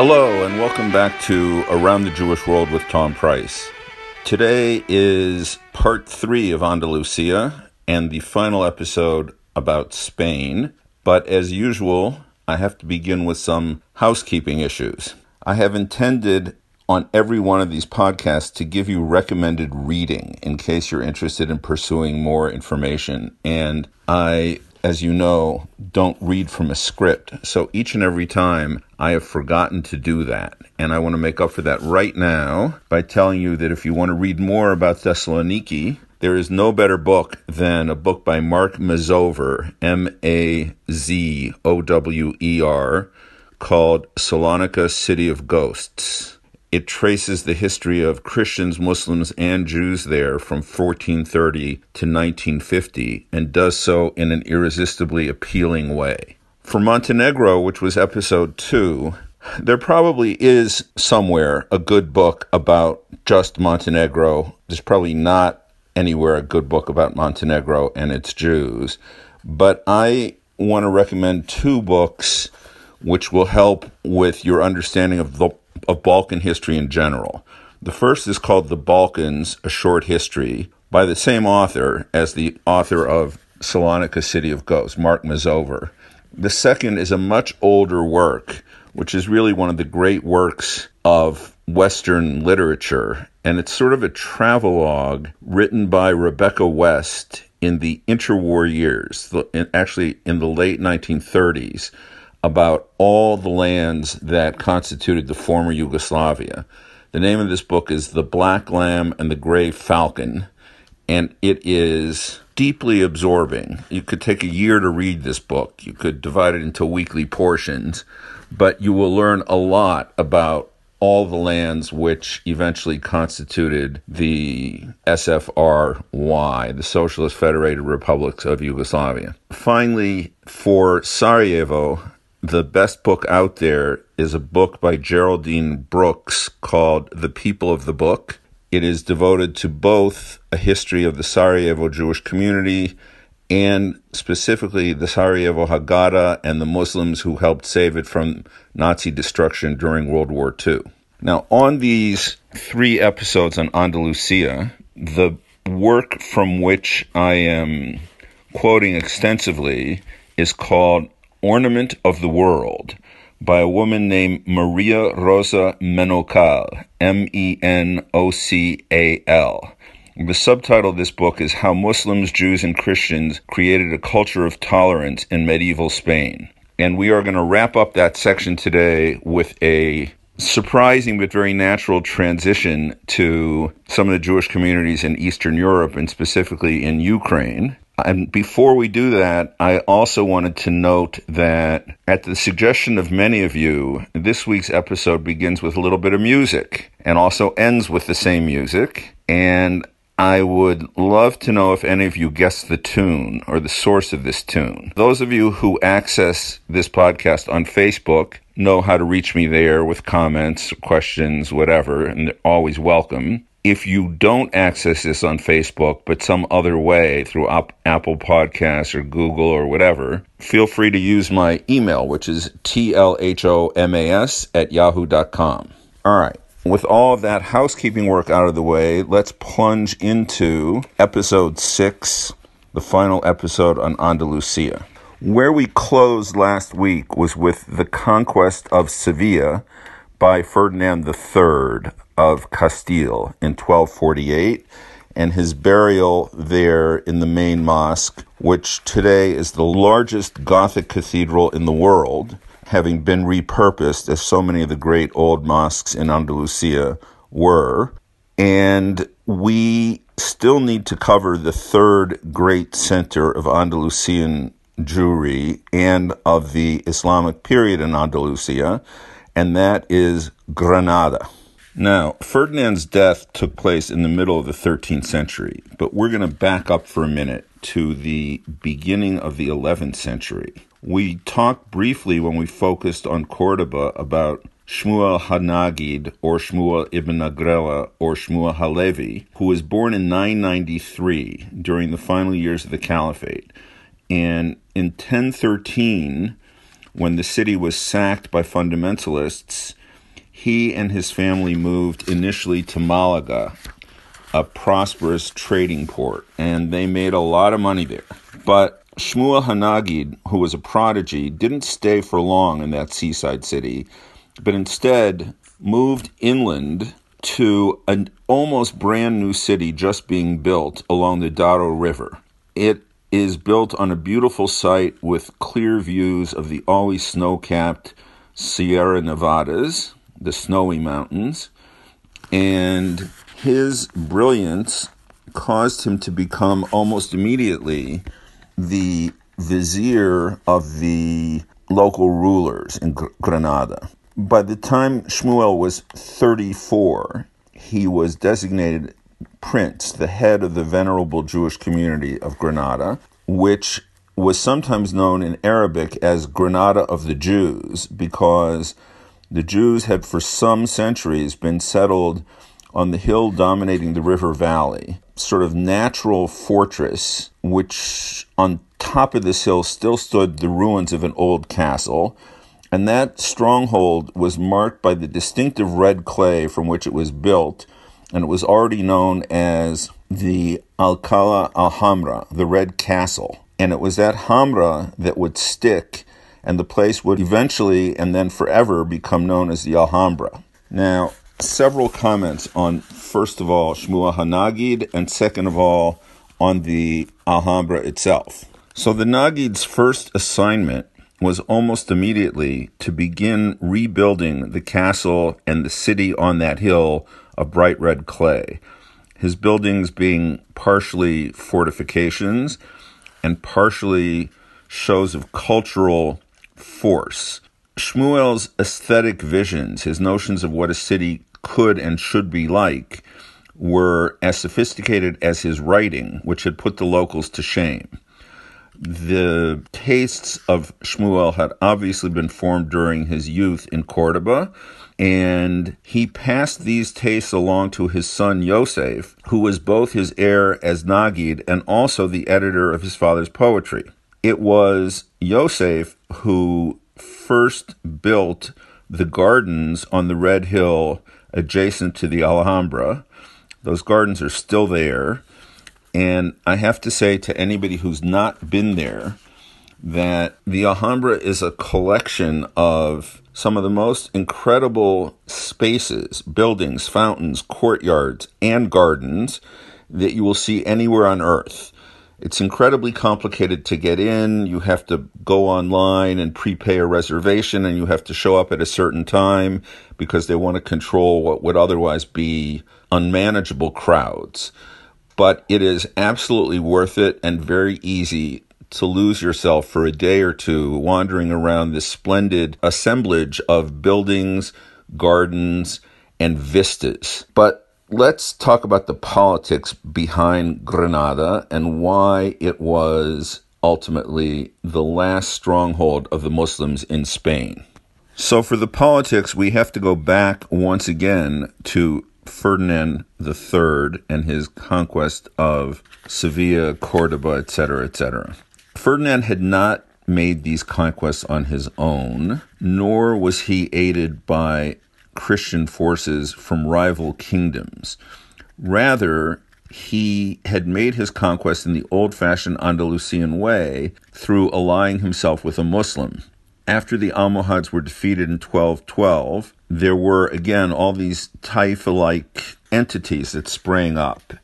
Hello, and welcome back to Around the Jewish World with Tom Price. Today is part three of Andalusia and the final episode about Spain. But as usual, I have to begin with some housekeeping issues. I have intended on every one of these podcasts to give you recommended reading in case you're interested in pursuing more information. And I as you know, don't read from a script. So each and every time I have forgotten to do that. And I want to make up for that right now by telling you that if you want to read more about Thessaloniki, there is no better book than a book by Mark Mazower, M A Z O W E R, called Salonika City of Ghosts. It traces the history of Christians, Muslims, and Jews there from 1430 to 1950 and does so in an irresistibly appealing way. For Montenegro, which was episode two, there probably is somewhere a good book about just Montenegro. There's probably not anywhere a good book about Montenegro and its Jews. But I want to recommend two books which will help with your understanding of the of Balkan history in general. The first is called The Balkans, A Short History, by the same author as the author of Salonika City of Ghosts, Mark Mazower. The second is a much older work, which is really one of the great works of Western literature, and it's sort of a travelogue written by Rebecca West in the interwar years, actually in the late 1930s about all the lands that constituted the former Yugoslavia. The name of this book is The Black Lamb and the Gray Falcon, and it is deeply absorbing. You could take a year to read this book, you could divide it into weekly portions, but you will learn a lot about all the lands which eventually constituted the SFRY, the Socialist Federated Republics of Yugoslavia. Finally, for Sarajevo, the best book out there is a book by Geraldine Brooks called The People of the Book. It is devoted to both a history of the Sarajevo Jewish community and specifically the Sarajevo Haggadah and the Muslims who helped save it from Nazi destruction during World War II. Now, on these three episodes on Andalusia, the work from which I am quoting extensively is called Ornament of the World by a woman named Maria Rosa Menocal, M E N O C A L. The subtitle of this book is How Muslims, Jews, and Christians Created a Culture of Tolerance in Medieval Spain. And we are going to wrap up that section today with a surprising but very natural transition to some of the Jewish communities in Eastern Europe and specifically in Ukraine. And before we do that, I also wanted to note that at the suggestion of many of you, this week's episode begins with a little bit of music and also ends with the same music. And I would love to know if any of you guessed the tune or the source of this tune. Those of you who access this podcast on Facebook know how to reach me there with comments, questions, whatever, and they're always welcome if you don't access this on Facebook, but some other way through Apple Podcasts or Google or whatever, feel free to use my email, which is tlhomas at yahoo.com. All right. With all that housekeeping work out of the way, let's plunge into episode six, the final episode on Andalusia. Where we closed last week was with the conquest of Sevilla by Ferdinand III of Castile in 1248 and his burial there in the main mosque, which today is the largest Gothic cathedral in the world, having been repurposed as so many of the great old mosques in Andalusia were. And we still need to cover the third great center of Andalusian Jewry and of the Islamic period in Andalusia, and that is Granada. Now, Ferdinand's death took place in the middle of the 13th century, but we're going to back up for a minute to the beginning of the 11th century. We talked briefly when we focused on Cordoba about Shmuel Hanagid or Shmuel ibn Naghrela or Shmuel Halevi, who was born in 993 during the final years of the Caliphate. And in 1013, when the city was sacked by fundamentalists, he and his family moved initially to Malaga, a prosperous trading port, and they made a lot of money there. But Shmuel Hanagid, who was a prodigy, didn't stay for long in that seaside city, but instead moved inland to an almost brand new city just being built along the Darro River. It is built on a beautiful site with clear views of the always snow capped Sierra Nevadas, the snowy mountains, and his brilliance caused him to become almost immediately the vizier of the local rulers in Granada. By the time Shmuel was 34, he was designated prince, the head of the venerable Jewish community of Granada, which was sometimes known in Arabic as Granada of the Jews because the Jews had for some centuries been settled on the hill dominating the river valley, sort of natural fortress, which on top of this hill still stood the ruins of an old castle. And that stronghold was marked by the distinctive red clay from which it was built, and it was already known as the Alcala Alhambra, the Red Castle. And it was that Hamra that would stick, and the place would eventually and then forever become known as the Alhambra. Now, several comments on, first of all, Shmuel Hanagid, and second of all, on the Alhambra itself. So the Nagid's first assignment was almost immediately to begin rebuilding the castle and the city on that hill of bright red clay. His buildings being partially fortifications and partially shows of cultural force. Shmuel's aesthetic visions, his notions of what a city could and should be like were as sophisticated as his writing, which had put the locals to shame. The tastes of Shmuel had obviously been formed during his youth in Cordoba, and he passed these tastes along to his son Yosef, who was both his heir as Nagid and also the editor of his father's poetry. It was Yosef who first built the gardens on the Red Hill adjacent to the Alhambra. Those gardens are still there. And I have to say to anybody who's not been there that the Alhambra is a collection of some of the most incredible spaces, buildings, fountains, courtyards, and gardens that you will see anywhere on earth. It's incredibly complicated to get in. You have to go online and prepay a reservation, and you have to show up at a certain time because they want to control what would otherwise be unmanageable crowds. But it is absolutely worth it and very easy to lose yourself for a day or two wandering around this splendid assemblage of buildings, gardens, and vistas. But let's talk about the politics behind Granada and why it was ultimately the last stronghold of the Muslims in Spain. So, for the politics, we have to go back once again to Ferdinand III and his conquest of Sevilla, Cordoba, etc., etc. Ferdinand had not made these conquests on his own, nor was he aided by Christian forces from rival kingdoms. Rather, he had made his conquest in the old fashioned Andalusian way through allying himself with a Muslim. After the Almohads were defeated in 1212, there were again all these Taifa like entities that sprang up.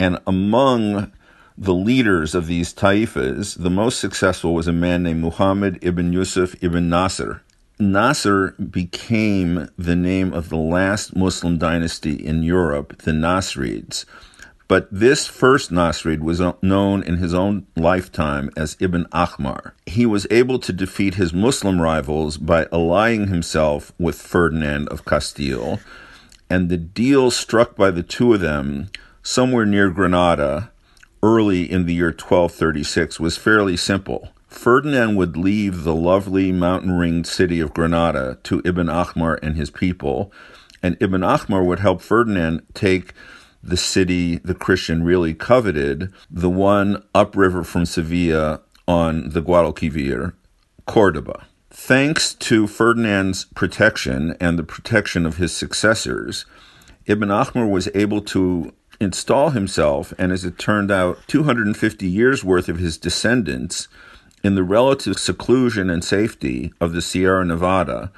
And among the leaders of these taifas, the most successful was a man named Muhammad ibn Yusuf ibn Nasr. Nasr became the name of the last Muslim dynasty in Europe, the Nasrids. But this first Nasrid was known in his own lifetime as Ibn Ahmar. He was able to defeat his Muslim rivals by allying himself with Ferdinand of Castile, and the deal struck by the two of them somewhere near Granada early in the year 1236 was fairly simple. Ferdinand would leave the lovely mountain ringed city of Granada to Ibn Ahmar and his people, and Ibn Ahmar would help Ferdinand take the city the Christian really coveted, the one upriver from Sevilla on the Guadalquivir, Cordoba. Thanks to Ferdinand's protection and the protection of his successors, Ibn Ahmar was able to install himself, and as it turned out, 250 years worth of his descendants in the relative seclusion and safety of the Sierra Nevada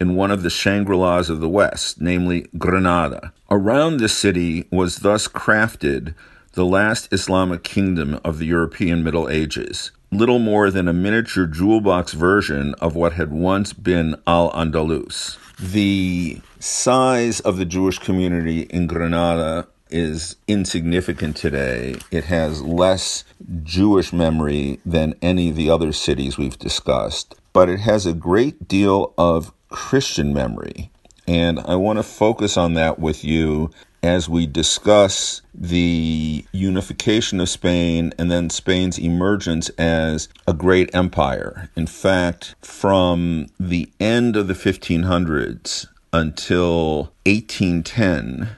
in one of the Shangri Las of the West, namely Granada. Around this city was thus crafted the last Islamic kingdom of the European Middle Ages, little more than a miniature jewel box version of what had once been Al Andalus. The size of the Jewish community in Granada is insignificant today. It has less Jewish memory than any of the other cities we've discussed, but it has a great deal of Christian memory. And I want to focus on that with you as we discuss the unification of Spain and then Spain's emergence as a great empire. In fact, from the end of the 1500s until 1810,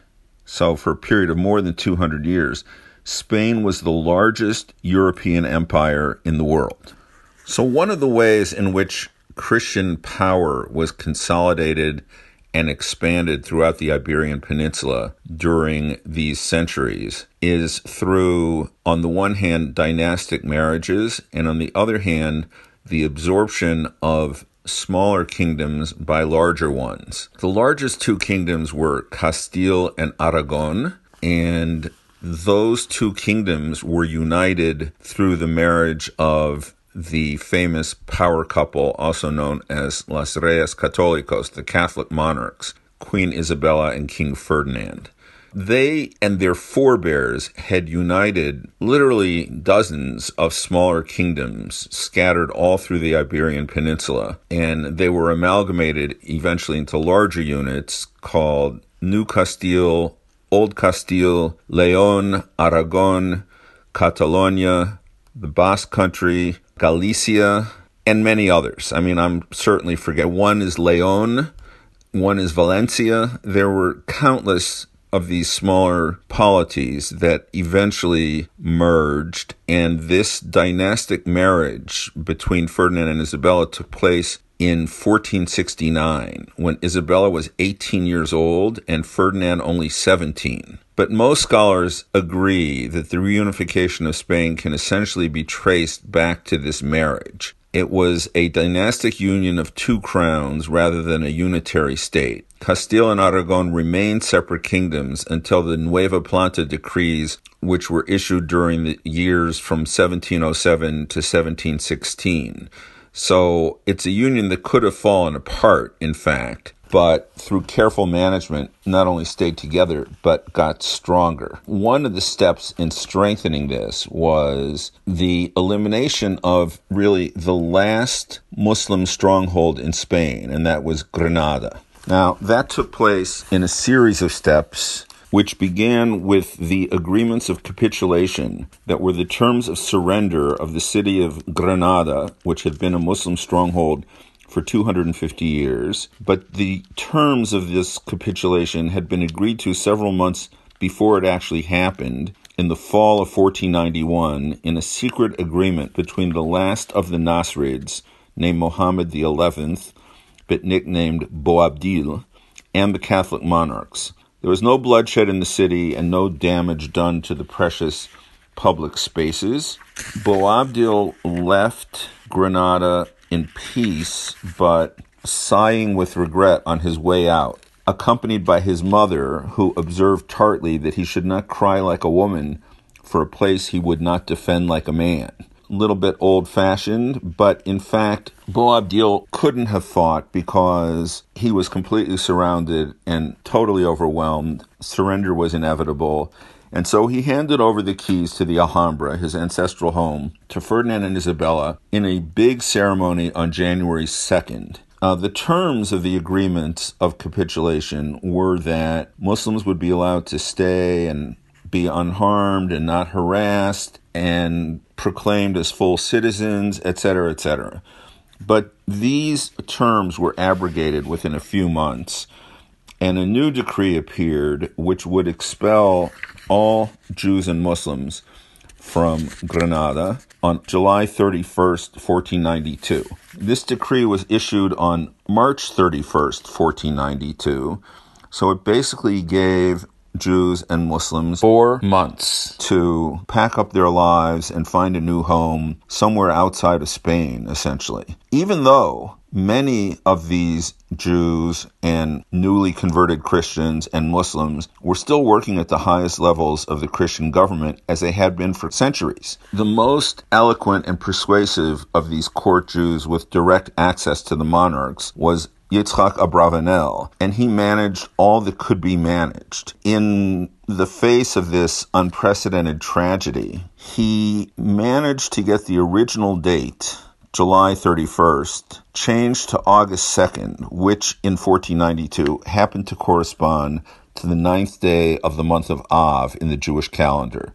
so for a period of more than 200 years, Spain was the largest European empire in the world. So, one of the ways in which Christian power was consolidated and expanded throughout the Iberian Peninsula during these centuries is through, on the one hand, dynastic marriages, and on the other hand, the absorption of smaller kingdoms by larger ones. The largest two kingdoms were Castile and Aragon, and those two kingdoms were united through the marriage of the famous power couple, also known as Las Reyes Católicos, the Catholic monarchs, Queen Isabella and King Ferdinand. They and their forebears had united literally dozens of smaller kingdoms scattered all through the Iberian Peninsula, and they were amalgamated eventually into larger units called New Castile, Old Castile, Leon, Aragon, Catalonia, the Basque Country, Galicia, and many others. I mean, I'm certainly forget. One is Leon, one is Valencia. There were countless of these smaller polities that eventually merged, and this dynastic marriage between Ferdinand and Isabella took place in 1469 when Isabella was 18 years old and Ferdinand only 17. But most scholars agree that the reunification of Spain can essentially be traced back to this marriage. It was a dynastic union of two crowns rather than a unitary state. Castile and Aragon remained separate kingdoms until the Nueva Planta decrees, which were issued during the years from 1707 to 1716. So it's a union that could have fallen apart, in fact, but through careful management, not only stayed together, but got stronger. One of the steps in strengthening this was the elimination of really the last Muslim stronghold in Spain, and that was Granada. Now, that took place in a series of steps which began with the agreements of capitulation that were the terms of surrender of the city of Granada, which had been a Muslim stronghold for 250 years, but the terms of this capitulation had been agreed to several months before it actually happened in the fall of 1491 in a secret agreement between the last of the Nasrids, named Mohammed XI, but nicknamed Boabdil, and the Catholic monarchs. There was no bloodshed in the city and no damage done to the precious public spaces. Boabdil left Granada in peace, but sighing with regret on his way out, accompanied by his mother, who observed tartly that he should not cry like a woman for a place he would not defend like a man. A little bit old fashioned, but in fact, Boabdil couldn't have fought because he was completely surrounded and totally overwhelmed. Surrender was inevitable and so he handed over the keys to the Alhambra, his ancestral home, to Ferdinand and Isabella in a big ceremony on January 2nd. Uh, the terms of the agreement of capitulation were that Muslims would be allowed to stay and be unharmed and not harassed and proclaimed as full citizens, etc., etc. But these terms were abrogated within a few months, and a new decree appeared which would expel all Jews and Muslims from Granada on July 31st, 1492. This decree was issued on March 31st, 1492. So it basically gave Jews and Muslims four months to pack up their lives and find a new home somewhere outside of Spain, essentially. Even though many of these Jews and newly converted Christians and Muslims were still working at the highest levels of the Christian government as they had been for centuries. The most eloquent and persuasive of these court Jews with direct access to the monarchs was Yitzhak Abravanel, and he managed all that could be managed. In the face of this unprecedented tragedy, he managed to get the original date July 31st, changed to August 2nd, which in 1492 happened to correspond to the ninth day of the month of Av in the Jewish calendar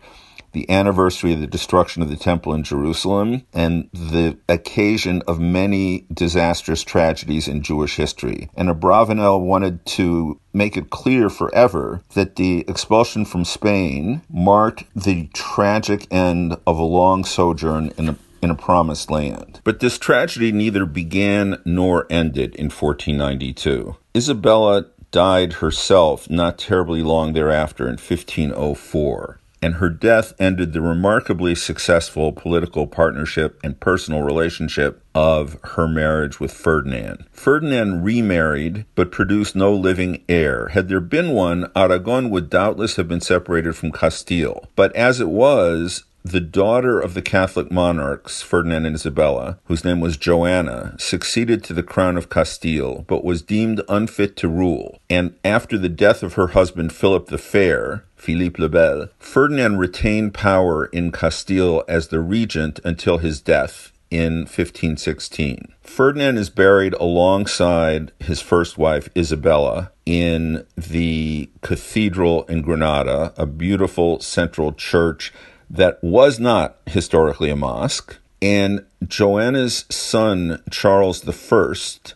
the anniversary of the destruction of the temple in Jerusalem, and the occasion of many disastrous tragedies in Jewish history. And Abravanel wanted to make it clear forever that the expulsion from Spain marked the tragic end of a long sojourn in a in a promised land. But this tragedy neither began nor ended in 1492. Isabella died herself not terribly long thereafter in 1504 and her death ended the remarkably successful political partnership and personal relationship of her marriage with Ferdinand. Ferdinand remarried but produced no living heir. Had there been one, Aragon would doubtless have been separated from Castile. But as it was, the daughter of the Catholic monarchs, Ferdinand and Isabella, whose name was Joanna, succeeded to the crown of Castile, but was deemed unfit to rule. And after the death of her husband Philip the Fair, Philippe le Bel, Ferdinand retained power in Castile as the regent until his death in 1516. Ferdinand is buried alongside his first wife, Isabella, in the cathedral in Granada, a beautiful central church that was not historically a mosque. And Joanna's son, Charles I,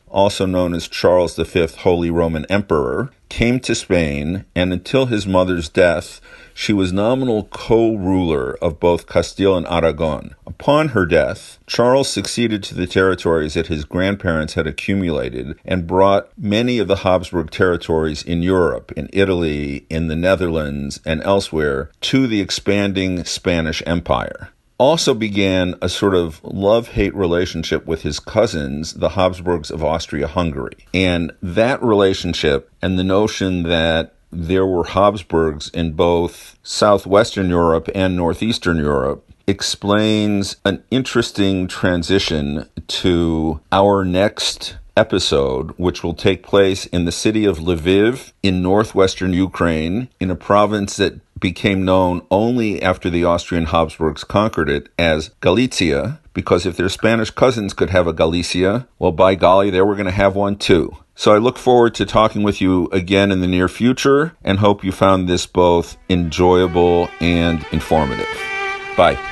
also known as Charles V, Holy Roman Emperor, came to Spain, and until his mother's death, she was nominal co ruler of both Castile and Aragon. Upon her death, Charles succeeded to the territories that his grandparents had accumulated and brought many of the Habsburg territories in Europe, in Italy, in the Netherlands, and elsewhere to the expanding Spanish Empire also began a sort of love hate relationship with his cousins, the Habsburgs of Austria Hungary. And that relationship and the notion that there were Habsburgs in both southwestern Europe and northeastern Europe explains an interesting transition to our next episode, which will take place in the city of Lviv in northwestern Ukraine, in a province that became known only after the Austrian Habsburgs conquered it as Galicia, because if their Spanish cousins could have a Galicia, well, by golly, they were going to have one too. So I look forward to talking with you again in the near future and hope you found this both enjoyable and informative. Bye.